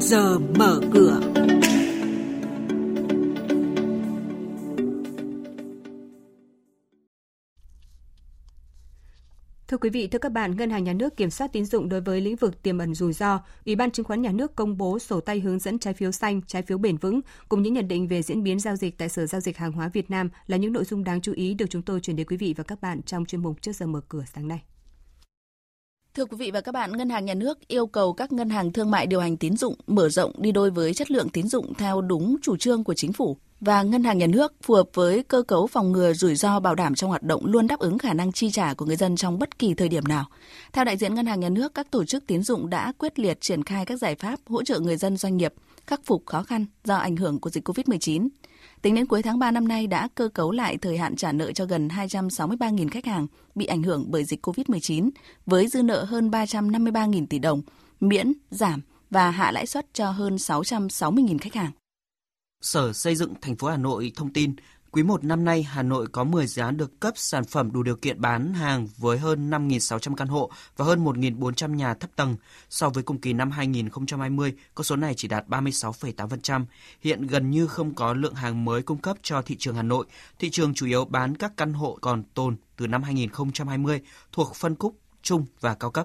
giờ mở cửa. Thưa quý vị, thưa các bạn, Ngân hàng Nhà nước kiểm soát tín dụng đối với lĩnh vực tiềm ẩn rủi ro. Ủy ban Chứng khoán Nhà nước công bố sổ tay hướng dẫn trái phiếu xanh, trái phiếu bền vững cùng những nhận định về diễn biến giao dịch tại Sở giao dịch hàng hóa Việt Nam là những nội dung đáng chú ý được chúng tôi chuyển đến quý vị và các bạn trong chuyên mục trước giờ mở cửa sáng nay. Thưa quý vị và các bạn, Ngân hàng Nhà nước yêu cầu các ngân hàng thương mại điều hành tín dụng mở rộng đi đôi với chất lượng tín dụng theo đúng chủ trương của chính phủ và Ngân hàng Nhà nước phù hợp với cơ cấu phòng ngừa rủi ro bảo đảm trong hoạt động luôn đáp ứng khả năng chi trả của người dân trong bất kỳ thời điểm nào. Theo đại diện Ngân hàng Nhà nước, các tổ chức tín dụng đã quyết liệt triển khai các giải pháp hỗ trợ người dân doanh nghiệp khắc phục khó khăn do ảnh hưởng của dịch COVID-19. Tính đến cuối tháng 3 năm nay đã cơ cấu lại thời hạn trả nợ cho gần 263.000 khách hàng bị ảnh hưởng bởi dịch COVID-19 với dư nợ hơn 353.000 tỷ đồng, miễn, giảm và hạ lãi suất cho hơn 660.000 khách hàng. Sở Xây dựng thành phố Hà Nội thông tin, quý 1 năm nay Hà Nội có 10 dự án được cấp sản phẩm đủ điều kiện bán hàng với hơn 5.600 căn hộ và hơn 1.400 nhà thấp tầng. So với cùng kỳ năm 2020, con số này chỉ đạt 36,8%. Hiện gần như không có lượng hàng mới cung cấp cho thị trường Hà Nội. Thị trường chủ yếu bán các căn hộ còn tồn từ năm 2020 thuộc phân khúc trung và cao cấp.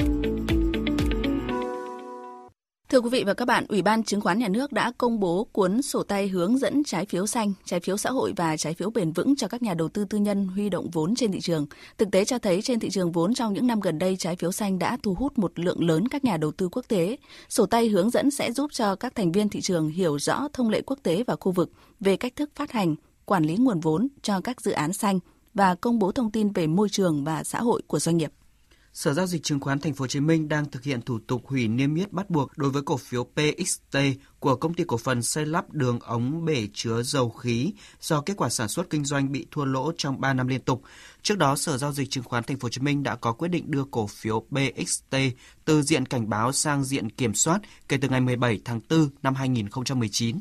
Thưa quý vị và các bạn, Ủy ban Chứng khoán Nhà nước đã công bố cuốn sổ tay hướng dẫn trái phiếu xanh, trái phiếu xã hội và trái phiếu bền vững cho các nhà đầu tư tư nhân huy động vốn trên thị trường. Thực tế cho thấy trên thị trường vốn trong những năm gần đây, trái phiếu xanh đã thu hút một lượng lớn các nhà đầu tư quốc tế. Sổ tay hướng dẫn sẽ giúp cho các thành viên thị trường hiểu rõ thông lệ quốc tế và khu vực về cách thức phát hành, quản lý nguồn vốn cho các dự án xanh và công bố thông tin về môi trường và xã hội của doanh nghiệp. Sở giao dịch chứng khoán Thành phố Hồ Chí Minh đang thực hiện thủ tục hủy niêm yết bắt buộc đối với cổ phiếu PXT của công ty cổ phần xây lắp đường ống bể chứa dầu khí do kết quả sản xuất kinh doanh bị thua lỗ trong 3 năm liên tục. Trước đó, Sở giao dịch chứng khoán Thành phố Hồ Chí Minh đã có quyết định đưa cổ phiếu PXT từ diện cảnh báo sang diện kiểm soát kể từ ngày 17 tháng 4 năm 2019.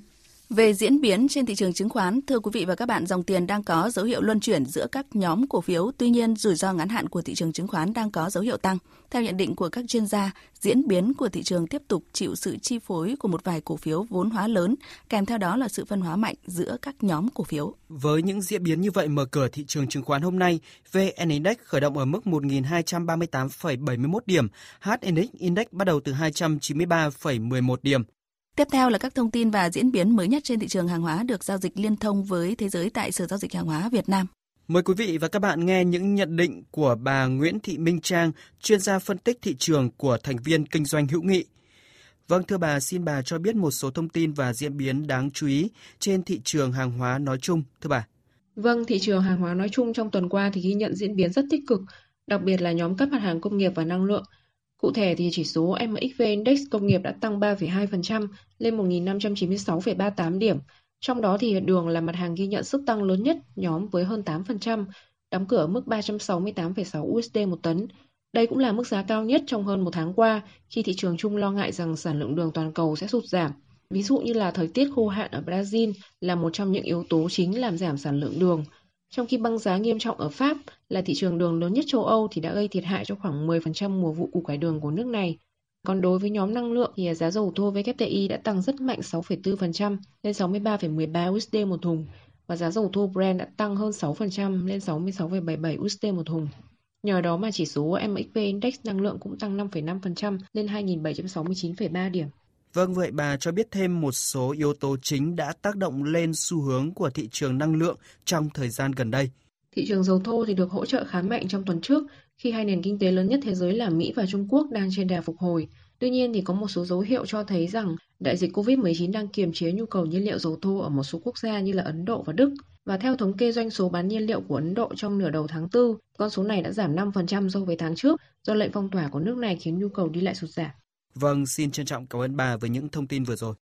Về diễn biến trên thị trường chứng khoán, thưa quý vị và các bạn, dòng tiền đang có dấu hiệu luân chuyển giữa các nhóm cổ phiếu, tuy nhiên rủi ro ngắn hạn của thị trường chứng khoán đang có dấu hiệu tăng. Theo nhận định của các chuyên gia, diễn biến của thị trường tiếp tục chịu sự chi phối của một vài cổ phiếu vốn hóa lớn, kèm theo đó là sự phân hóa mạnh giữa các nhóm cổ phiếu. Với những diễn biến như vậy mở cửa thị trường chứng khoán hôm nay, VN Index khởi động ở mức 1.238,71 điểm, HNX Index bắt đầu từ 293,11 điểm. Tiếp theo là các thông tin và diễn biến mới nhất trên thị trường hàng hóa được giao dịch liên thông với thế giới tại Sở Giao dịch Hàng hóa Việt Nam. Mời quý vị và các bạn nghe những nhận định của bà Nguyễn Thị Minh Trang, chuyên gia phân tích thị trường của thành viên kinh doanh hữu nghị. Vâng, thưa bà, xin bà cho biết một số thông tin và diễn biến đáng chú ý trên thị trường hàng hóa nói chung, thưa bà. Vâng, thị trường hàng hóa nói chung trong tuần qua thì ghi nhận diễn biến rất tích cực, đặc biệt là nhóm các mặt hàng công nghiệp và năng lượng – Cụ thể thì chỉ số MXV Index công nghiệp đã tăng 3,2% lên 1.596,38 điểm. Trong đó thì đường là mặt hàng ghi nhận sức tăng lớn nhất nhóm với hơn 8%, đóng cửa ở mức 368,6 USD một tấn. Đây cũng là mức giá cao nhất trong hơn một tháng qua khi thị trường chung lo ngại rằng sản lượng đường toàn cầu sẽ sụt giảm. Ví dụ như là thời tiết khô hạn ở Brazil là một trong những yếu tố chính làm giảm sản lượng đường. Trong khi băng giá nghiêm trọng ở Pháp là thị trường đường lớn nhất châu Âu thì đã gây thiệt hại cho khoảng 10% mùa vụ củ cải đường của nước này. Còn đối với nhóm năng lượng thì giá dầu thô WTI đã tăng rất mạnh 6,4% lên 63,13 USD một thùng và giá dầu thô Brent đã tăng hơn 6% lên 66,77 USD một thùng. Nhờ đó mà chỉ số MXV Index năng lượng cũng tăng 5,5% lên 2.769,3 điểm. Vâng, vậy bà cho biết thêm một số yếu tố chính đã tác động lên xu hướng của thị trường năng lượng trong thời gian gần đây. Thị trường dầu thô thì được hỗ trợ khá mạnh trong tuần trước khi hai nền kinh tế lớn nhất thế giới là Mỹ và Trung Quốc đang trên đà phục hồi. Tuy nhiên thì có một số dấu hiệu cho thấy rằng đại dịch Covid-19 đang kiềm chế nhu cầu nhiên liệu dầu thô ở một số quốc gia như là Ấn Độ và Đức. Và theo thống kê doanh số bán nhiên liệu của Ấn Độ trong nửa đầu tháng 4, con số này đã giảm 5% so với tháng trước do lệnh phong tỏa của nước này khiến nhu cầu đi lại sụt giảm. Vâng, xin trân trọng cảm ơn bà với những thông tin vừa rồi.